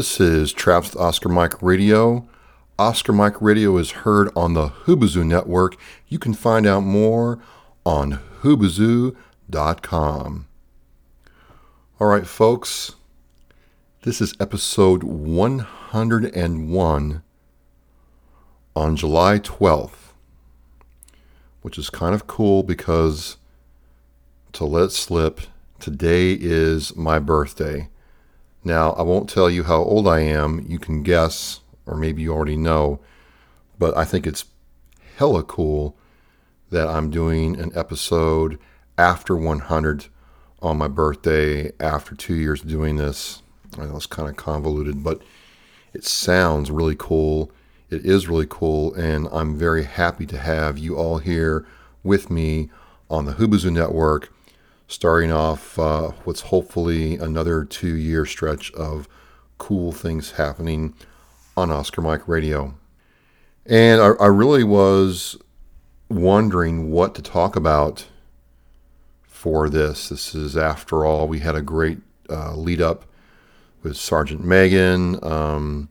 This is Traps Oscar Mike Radio. Oscar Mike Radio is heard on the Hubazoo Network. You can find out more on hubazoo.com. All right, folks, this is episode 101 on July 12th, which is kind of cool because to let slip, today is my birthday. Now, I won't tell you how old I am. You can guess, or maybe you already know, but I think it's hella cool that I'm doing an episode after 100 on my birthday after two years doing this. I know it's kind of convoluted, but it sounds really cool. It is really cool, and I'm very happy to have you all here with me on the Hubazoo Network starting off uh, what's hopefully another two year stretch of cool things happening on Oscar Mike Radio. And I, I really was wondering what to talk about for this. This is, after all, we had a great uh, lead up with Sergeant Megan, um,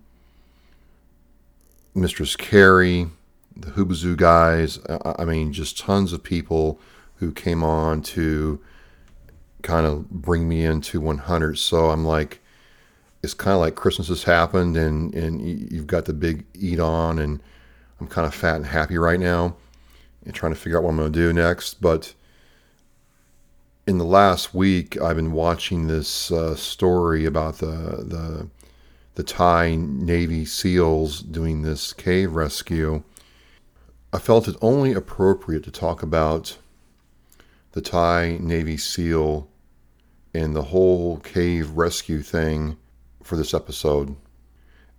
Mistress Carrie, the Hubazoo guys. I, I mean, just tons of people who came on to kind of bring me into 100. So I'm like, it's kind of like Christmas has happened and, and you've got the big eat on and I'm kind of fat and happy right now and trying to figure out what I'm going to do next. But in the last week, I've been watching this uh, story about the, the, the Thai Navy SEALs doing this cave rescue. I felt it only appropriate to talk about the Thai Navy SEAL and the whole cave rescue thing for this episode.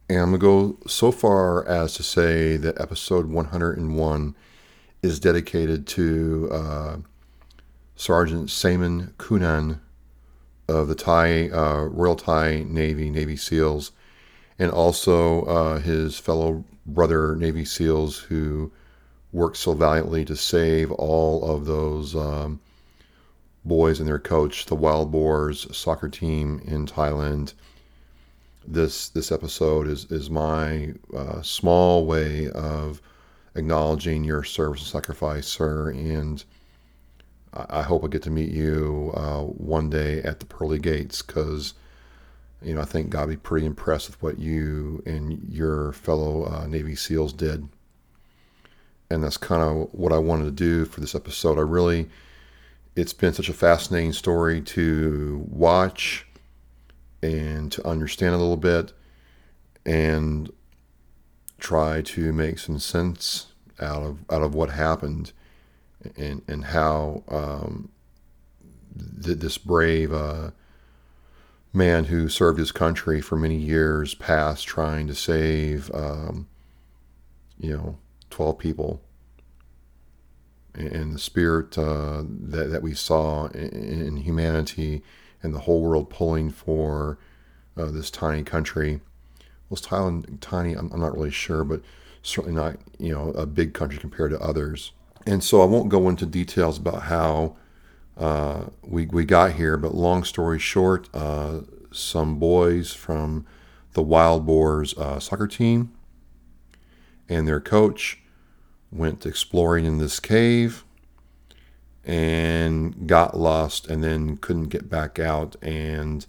And I'm going to go so far as to say that episode 101 is dedicated to uh, Sergeant Saman Kunan of the Thai uh, Royal Thai Navy, Navy SEALs, and also uh, his fellow brother Navy SEALs who worked so valiantly to save all of those um, boys and their coach, the Wild Boars soccer team in Thailand. This this episode is is my uh, small way of acknowledging your service and sacrifice, sir, and I, hope I get to meet you uh, one day at the pearly gates because. You know, I think God be pretty impressed with what you and your fellow uh, Navy SEALs did. And that's kind of what I wanted to do for this episode. I really, it's been such a fascinating story to watch and to understand a little bit and try to make some sense out of out of what happened and and how um, th- this brave uh, man who served his country for many years past trying to save um, you know 12 people and the spirit uh, that, that we saw in, in, humanity and the whole world pulling for uh, this tiny country. Was Thailand tiny? I'm, I'm, not really sure, but certainly not you know a big country compared to others. And so I won't go into details about how uh, we we got here. But long story short, uh, some boys from the Wild Boars uh, soccer team and their coach went exploring in this cave and got lost and then couldn't get back out. And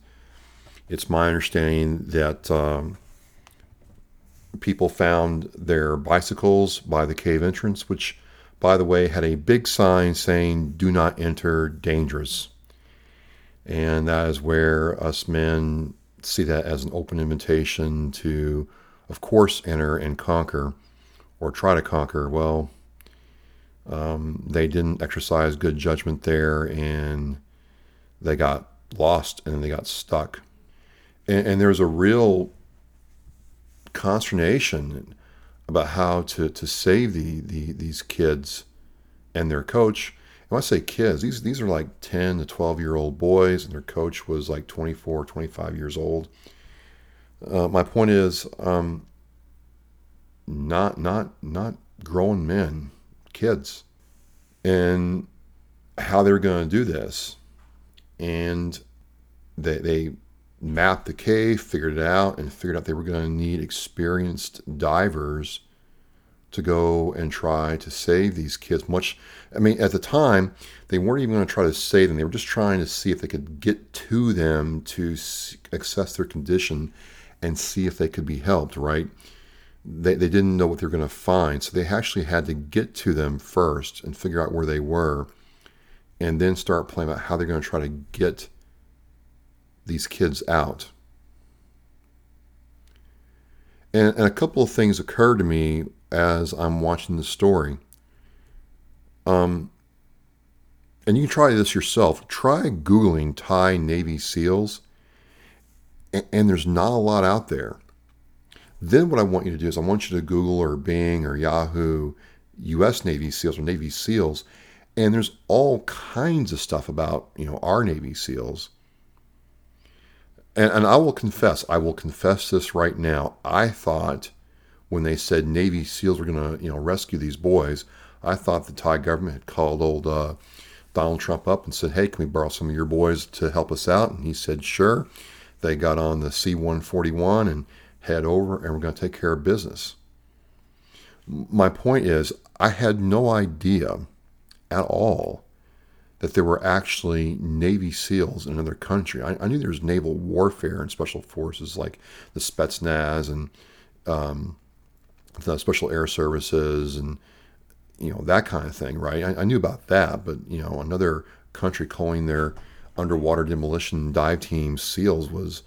it's my understanding that um, people found their bicycles by the cave entrance, which, by the way, had a big sign saying, Do not enter, dangerous. And that is where us men see that as an open invitation to, of course, enter and conquer or try to conquer. Well, um, they didn't exercise good judgment there and they got lost and they got stuck. And, and there's a real consternation about how to, to save the, the these kids and their coach. And when I say kids, these, these are like 10 to 12 year old boys, and their coach was like 24, 25 years old. Uh, my point is, um, not not not grown men, kids, and how they're going to do this, and they they mapped the cave, figured it out, and figured out they were going to need experienced divers to go and try to save these kids. Much, I mean, at the time, they weren't even going to try to save them. They were just trying to see if they could get to them to assess their condition and see if they could be helped, right? They, they didn't know what they were going to find. So they actually had to get to them first and figure out where they were and then start planning about how they're going to try to get these kids out. And, and a couple of things occurred to me as I'm watching the story. Um, and you can try this yourself. Try Googling Thai Navy SEALs, and, and there's not a lot out there. Then what I want you to do is I want you to Google or Bing or Yahoo U.S. Navy SEALs or Navy SEALs, and there's all kinds of stuff about you know our Navy SEALs. And, and I will confess, I will confess this right now. I thought when they said Navy SEALs were going to, you know, rescue these boys, I thought the Thai government had called old uh, Donald Trump up and said, "Hey, can we borrow some of your boys to help us out?" And he said, "Sure." They got on the C-141 and head over, and we're going to take care of business. My point is, I had no idea at all that there were actually Navy SEALs in another country. I, I knew there was naval warfare and special forces like the Spetsnaz and um, the Special Air Services and you know that kind of thing, right? I, I, knew about that, but you know another country calling their underwater demolition dive team SEALs was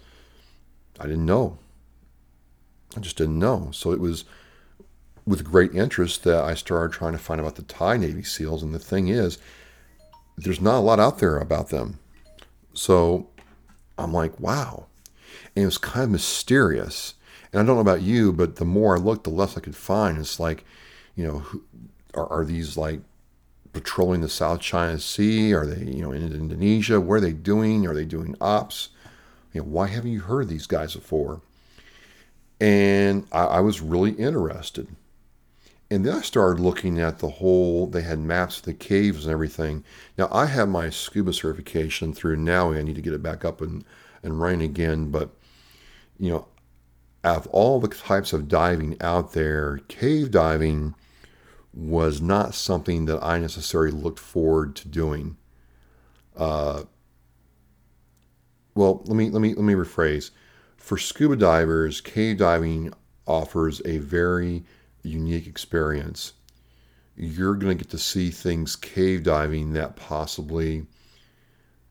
I didn't know. I just didn't know. So it was with great interest that I started trying to find about the Thai Navy SEALs. And the thing is, there's not a lot out there about them. So I'm like, wow. And it was kind of mysterious. And I don't know about you, but the more I looked, the less I could find. It's like, you know, are, are these like patrolling the South China Sea? Are they, you know, in Indonesia? What are they doing? Are they doing ops? You know, why haven't you heard these guys before? And I, I was really interested. And then I started looking at the whole, they had maps of the caves and everything. Now, I have my scuba certification through NAUI. I need to get it back up and, and running again. But, you know, out of all the types of diving out there, cave diving was not something that I necessarily looked forward to doing. Uh, well, let me let me let me rephrase. For scuba divers, cave diving offers a very unique experience. You're going to get to see things cave diving that possibly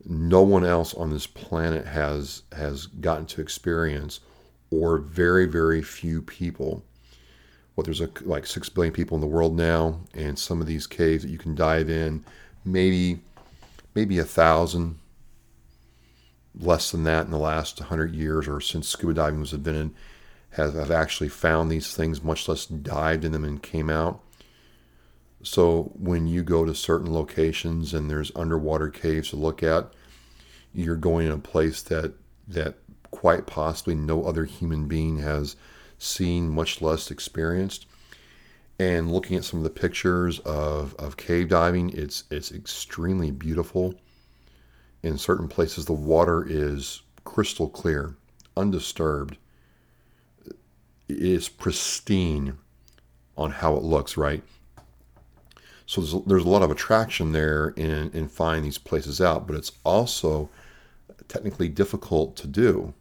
no one else on this planet has has gotten to experience or very, very few people. Well, there's a, like 6 billion people in the world now, and some of these caves that you can dive in, maybe, maybe a thousand, less than that in the last 100 years or since scuba diving was invented, have, have actually found these things, much less dived in them and came out. So when you go to certain locations and there's underwater caves to look at, you're going in a place that that quite possibly no other human being has seen, much less experienced. And looking at some of the pictures of, of cave diving, it's it's extremely beautiful. In certain places, the water is crystal clear, undisturbed. It is pristine on how it looks, right? So there's, there's a lot of attraction there in, in finding these places out, but it's also technically difficult to do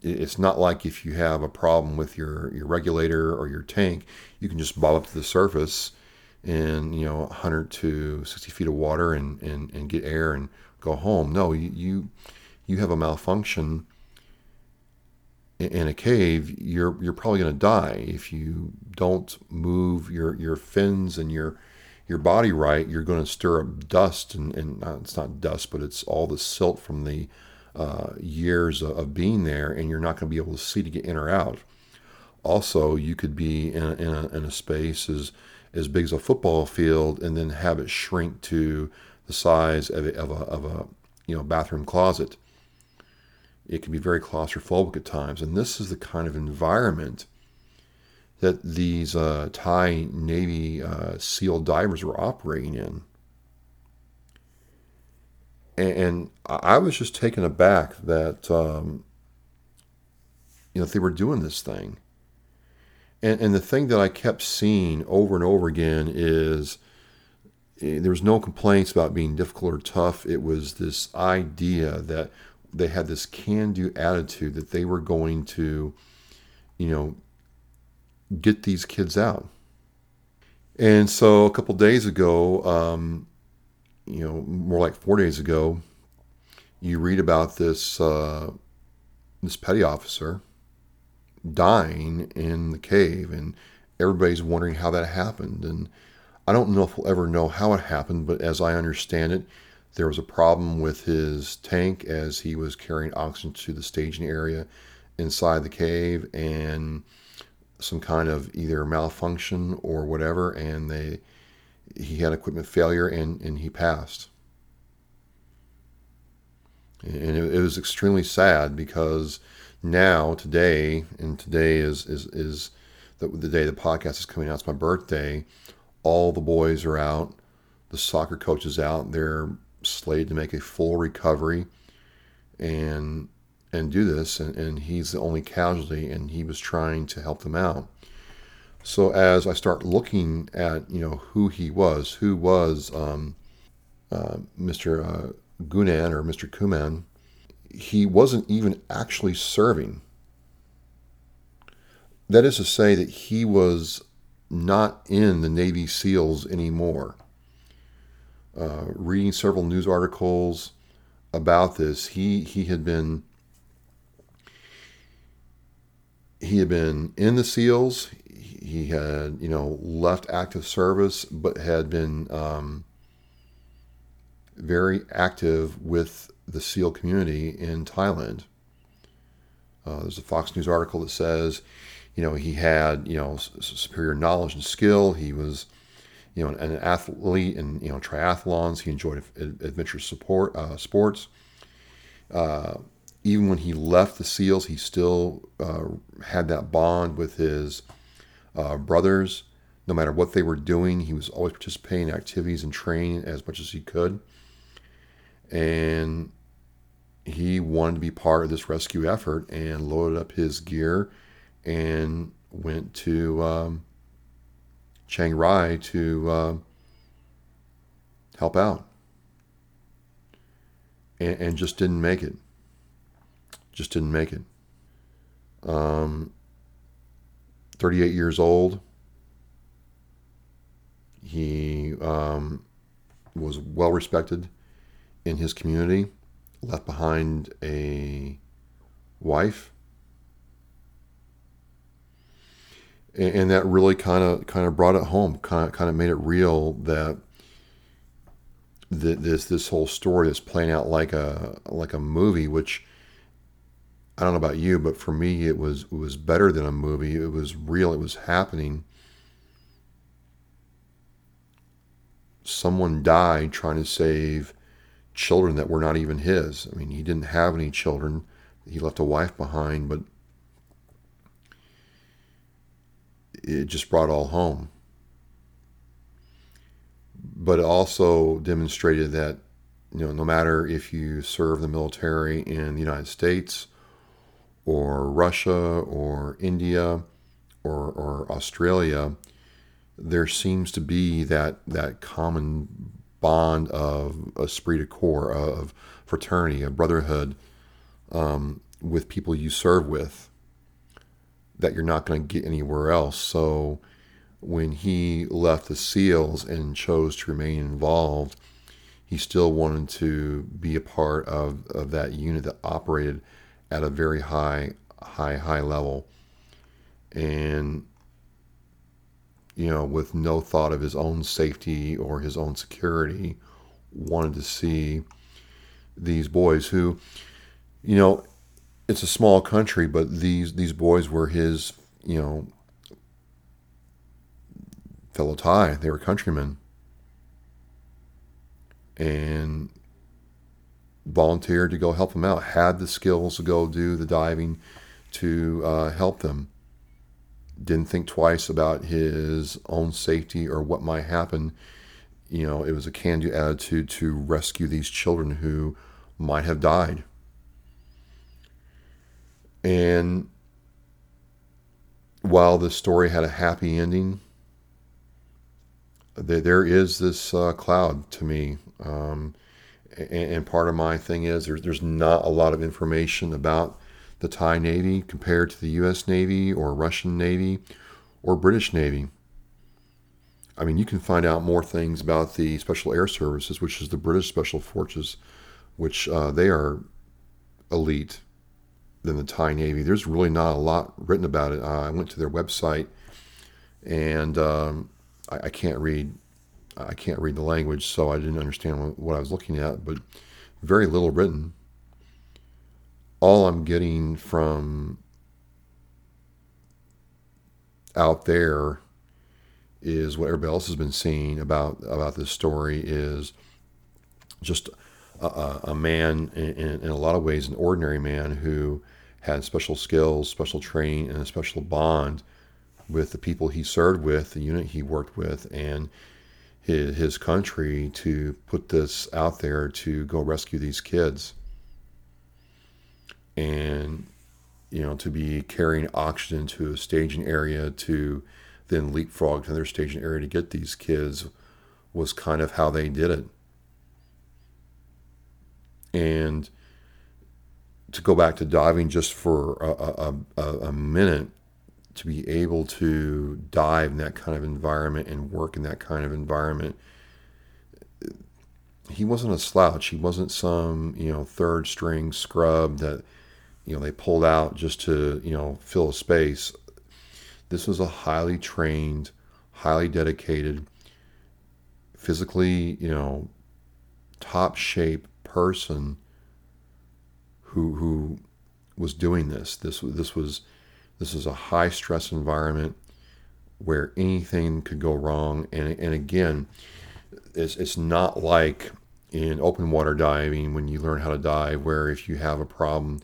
it's not like if you have a problem with your, your regulator or your tank, you can just bob up to the surface in you know 100 to 60 feet of water and, and, and get air and go home. No, you, you have a malfunction in a cave, you're you're probably going to die if you don't move your your fins and your your body right. You're going to stir up dust and and uh, it's not dust, but it's all the silt from the uh, years of being there, and you're not going to be able to see to get in or out. Also, you could be in a, in a, in a space as, as big as a football field and then have it shrink to the size of a, of a, of a you know, bathroom closet. It can be very claustrophobic at times. And this is the kind of environment that these uh, Thai Navy uh, SEAL divers were operating in and I was just taken aback that um, you know, they were doing this thing. And, and the thing that I kept seeing over and over again is there was no complaints about being difficult or tough. It was this idea that they had this can do attitude that they were going to, you know, get these kids out. And so a couple days ago, um, you know, more like four days ago, you read about this uh, this petty officer dying in the cave, and everybody's wondering how that happened. And I don't know if we'll ever know how it happened, but as I understand it, there was a problem with his tank as he was carrying oxygen to the staging area inside the cave, and some kind of either malfunction or whatever, and they he had equipment failure and, and he passed. And it, it was extremely sad because now today, and today is is is the, the day the podcast is coming out. It's my birthday. All the boys are out. The soccer coach is out. They're slated to make a full recovery, and and do this. And, and he's the only casualty, and he was trying to help them out. So as I start looking at you know who he was, who was um, uh, Mr. Uh, Gunan or Mr. Kuman, he wasn't even actually serving. That is to say that he was not in the Navy SEALs anymore. Uh, reading several news articles about this, he he had been he had been in the SEALs. He had you know left active service, but had been um, very active with the SEAL community in Thailand. Uh, there's a Fox News article that says, you know, he had, you know, superior knowledge and skill. He was, you know, an, athlete in, you know, triathlons. He enjoyed adventure support, uh, sports. Uh, even when he left the SEALs, he still uh, had that bond with his uh, brothers. No matter what they were doing, he was always participating in activities and training as much as he could. And he wanted to be part of this rescue effort and loaded up his gear and went to um, Chiang Rai to uh, help out. And, and, just didn't make it. Just didn't make it. Um, 38 years old. He um, was well respected in his community left behind a wife. And, that really kind of kind of brought it home, kind of kind of made it real that that this this whole story is playing out like a like a movie, which I don't know about you, but for me it was it was better than a movie. It was real. It was happening. Someone died trying to save children that were not even his. I mean, he didn't have any children. He left a wife behind, but it just brought all home. But it also demonstrated that, you know, no matter if you serve the military in the United States or Russia or India or, or Australia, there seems to be that, that common bond of esprit de corps, of fraternity, of brotherhood um, with people you serve with that you're not going to get anywhere else. So when he left the SEALs and chose to remain involved, he still wanted to be a part of, of that unit that operated at a very high, high, high level. And you know, with no thought of his own safety or his own security, wanted to see these boys who, you know, it's a small country, but these these boys were his, you know, fellow Thai. They were countrymen, and volunteered to go help them out. Had the skills to go do the diving to uh, help them didn't think twice about his own safety or what might happen. You know, it was a can do attitude to rescue these children who might have died. And while the story had a happy ending, there, there is this uh, cloud to me. Um, and, and, part of my thing is there's, there's not a lot of information about the Thai Navy compared to the U.S. Navy or Russian Navy or British Navy. I mean, you can find out more things about the Special Air Services, which is the British Special Forces, which uh, they are elite than the Thai Navy. There's really not a lot written about it. Uh, I went to their website, and um, I, I, can't read. I can't read the language, so I didn't understand what, what I was looking at. But very little written. All I'm getting from out there is what everybody else has been seeing about about this story is just a, a man in, in, a lot of ways an ordinary man who had special skills special training and a special bond with the people he served with the unit he worked with and his, his country to put this out there to go rescue these kids and you know to be carrying oxygen to a staging area to then leapfrog to another staging area to get these kids was kind of how they did it. And to go back to diving just for a, a, a, minute, to be able to dive in that kind of environment and work in that kind of environment, he wasn't a slouch. He wasn't some, you know, third string scrub that, you know, they pulled out just to, you know, fill a space. This was a highly trained, highly dedicated, physically, you know, top shape person who who was doing this. This this was this was a high stress environment where anything could go wrong. And and again, it's it's not like in open water diving when you learn how to dive, where if you have a problem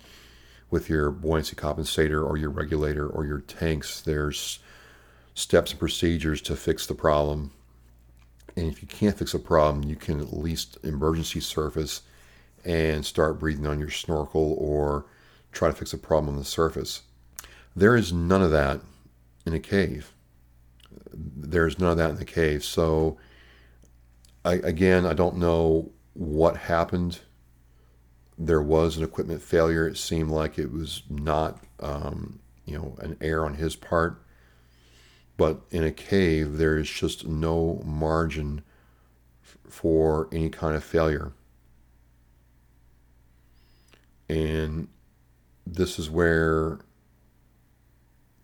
with your buoyancy compensator or your regulator or your tanks. There's steps and procedures to fix the problem. And if you can't fix a problem, you can at least emergency surface and start breathing on your snorkel or try to fix a problem on the surface. There is none of that in a cave. There's none of that in the cave. So, I, again, I don't know what happened there was an equipment failure. It seemed like it was not, um, you know, an error on his part. But in a cave, there is just no margin f- for any kind of failure. And this is where,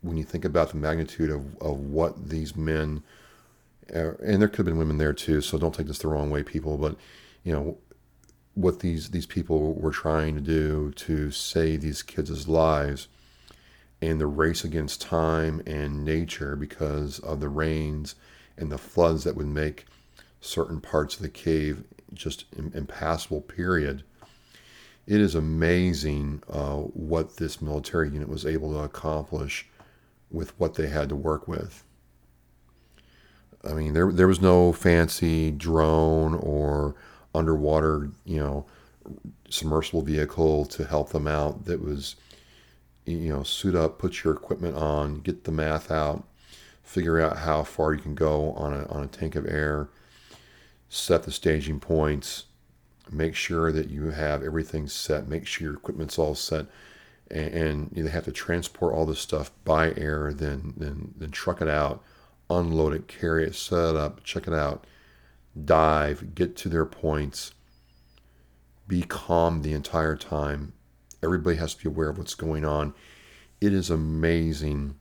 when you think about the magnitude of, of what these men, and there could have been women there too, so don't take this the wrong way, people, but, you know, what these these people were trying to do to save these kids' lives and the race against time and nature because of the rains and the floods that would make certain parts of the cave just impassable period it is amazing uh, what this military unit was able to accomplish with what they had to work with. I mean there, there was no fancy drone or underwater, you know, submersible vehicle to help them out that was, you know, suit up, put your equipment on, get the math out, figure out how far you can go on a, on a tank of air, set the staging points, make sure that you have everything set, make sure your equipment's all set. And, and you have to transport all this stuff by air, then, then, then truck it out, unload it, carry it, set it up, check it out dive, get to their points, be calm the entire time. Everybody has to be aware of what's going on. It is amazing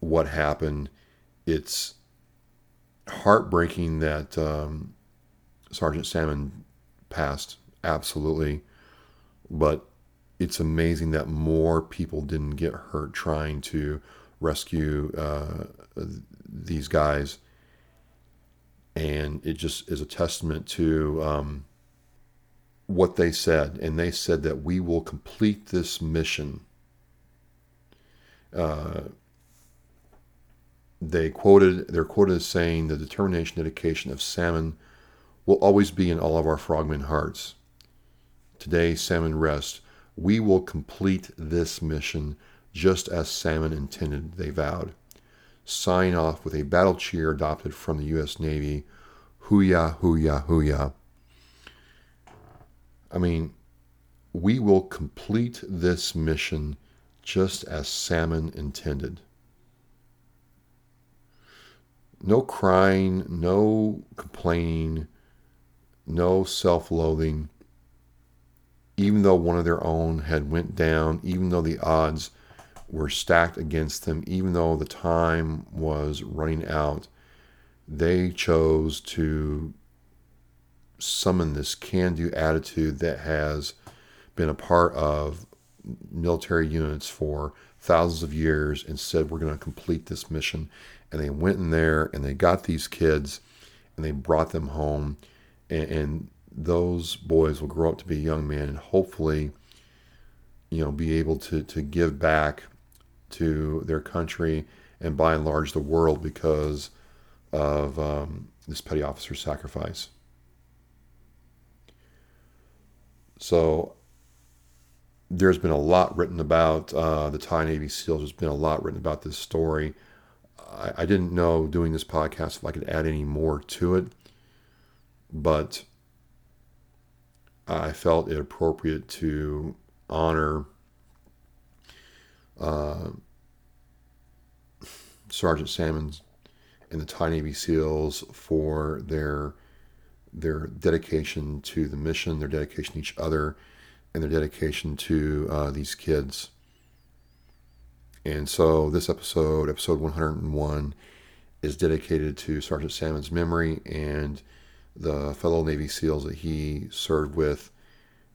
what happened. It's heartbreaking that um, Sergeant Saman passed, absolutely. But it's amazing that more people didn't get hurt trying to rescue uh, these guys and it just is a testament to um, what they said. And they said that we will complete this mission. Uh, they quoted, they're quoted as saying, the determination, dedication of Saman will always be in all of our frogmen hearts. Today, Saman rest. We will complete this mission just as Saman intended, they vowed. Sign off with a battle cheer adopted from the U.S. Navy Hooyah, hooyah, hooyah. I mean, we will complete this mission just as Saman intended. No crying, no complaining, no self-loathing. Even though one of their own had went down, even though the odds were stacked against them, even though the time was running out, they chose to summon this can do attitude that has been a part of military units for thousands of years and said, We're going to complete this mission. And they went in there and they got these kids and they brought them home. And, and those boys will grow up to be young men and hopefully, you know, be able to, to give back to their country and by and large the world because of um, this petty officer's sacrifice. So there's been a lot written about uh, the Thai Navy SEALs. There's been a lot written about this story. I, I, didn't know doing this podcast if I could add any more to it, but I felt it appropriate to honor uh, Sergeant Samans and the Thai Navy SEALs for their their dedication to the mission, their dedication to each other, and their dedication to uh, these kids. And so this episode, episode 101, is dedicated to Sergeant Saman's memory and the fellow Navy SEALs that he served with.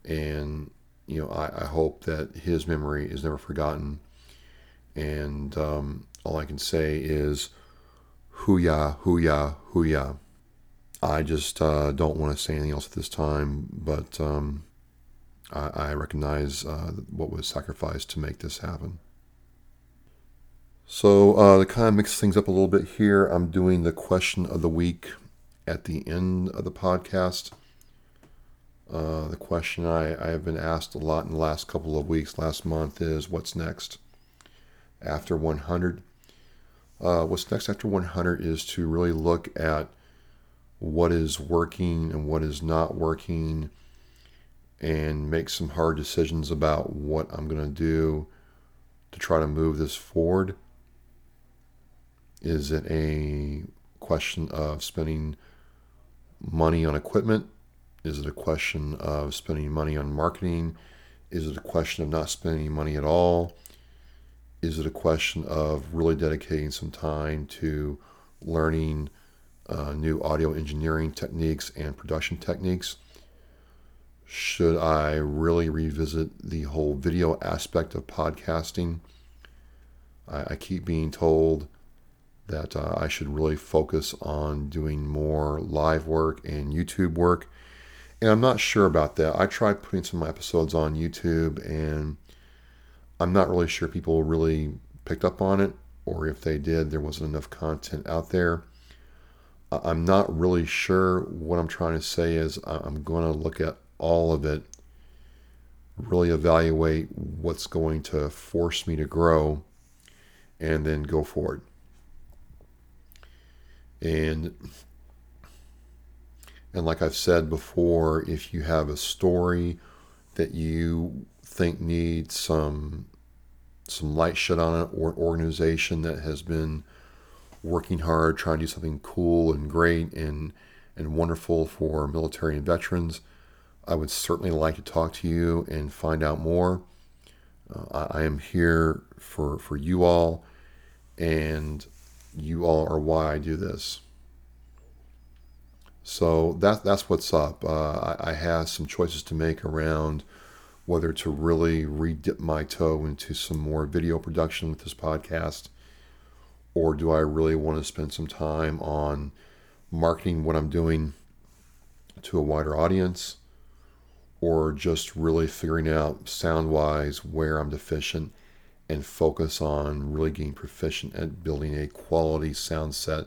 And, you know, I, I hope that his memory is never forgotten. And um, all I can say is, hooyah, hooyah, hooyah. I just uh, don't want to say anything else at this time, but um, I, I, recognize uh, what was sacrificed to make this happen. So, uh, to kind of mix things up a little bit here, I'm doing the question of the week at the end of the podcast. Uh, the question I, I have been asked a lot in the last couple of weeks, last month, is what's next after 100? Uh, what's next after 100 is to really look at what is working and what is not working and make some hard decisions about what I'm going to do to try to move this forward. Is it a question of spending money on equipment? Is it a question of spending money on marketing? Is it a question of not spending money at all? Is it a question of really dedicating some time to learning uh, new audio engineering techniques and production techniques. Should I really revisit the whole video aspect of podcasting? I, I keep being told that uh, I should really focus on doing more live work and YouTube work. And I'm not sure about that. I tried putting some episodes on YouTube, and I'm not really sure people really picked up on it, or if they did, there wasn't enough content out there. I'm not really sure what I'm trying to say is I'm going to look at all of it, really evaluate what's going to force me to grow, and then go forward. And and like I've said before, if you have a story that you think needs some some light shed on it, or an organization that has been working hard, trying to do something cool and great and and wonderful for military and veterans. I would certainly like to talk to you and find out more. Uh, I, I am here for for you all, and you all are why I do this. So that that's what's up. Uh, I, I have some choices to make around whether to really re-dip my toe into some more video production with this podcast or do I really want to spend some time on marketing what I'm doing to a wider audience? Or just really figuring out sound wise where I'm deficient and focus on really getting proficient at building a quality sound set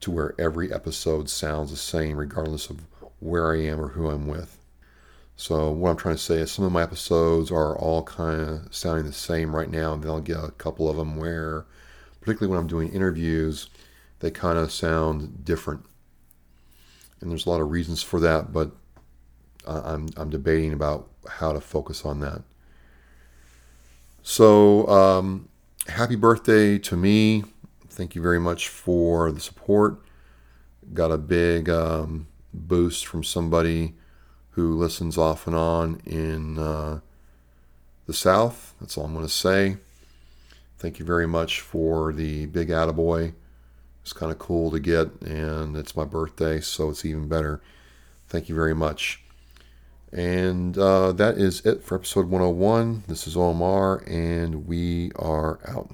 to where every episode sounds the same regardless of where I am or who I'm with. So what I'm trying to say is some of my episodes are all kind of sounding the same right now, and then I'll get a couple of them where, particularly when I'm doing interviews, they kind of sound different. And there's a lot of reasons for that, but I'm I'm debating about how to focus on that. So um, happy birthday to me! Thank you very much for the support. Got a big um, boost from somebody who listens off and on in uh, the South. That's all I'm going to say. Thank you very much for the big attaboy. It's kind of cool to get, and it's my birthday, so it's even better. Thank you very much. And uh, that is it for episode 101. This is Omar, and we are out.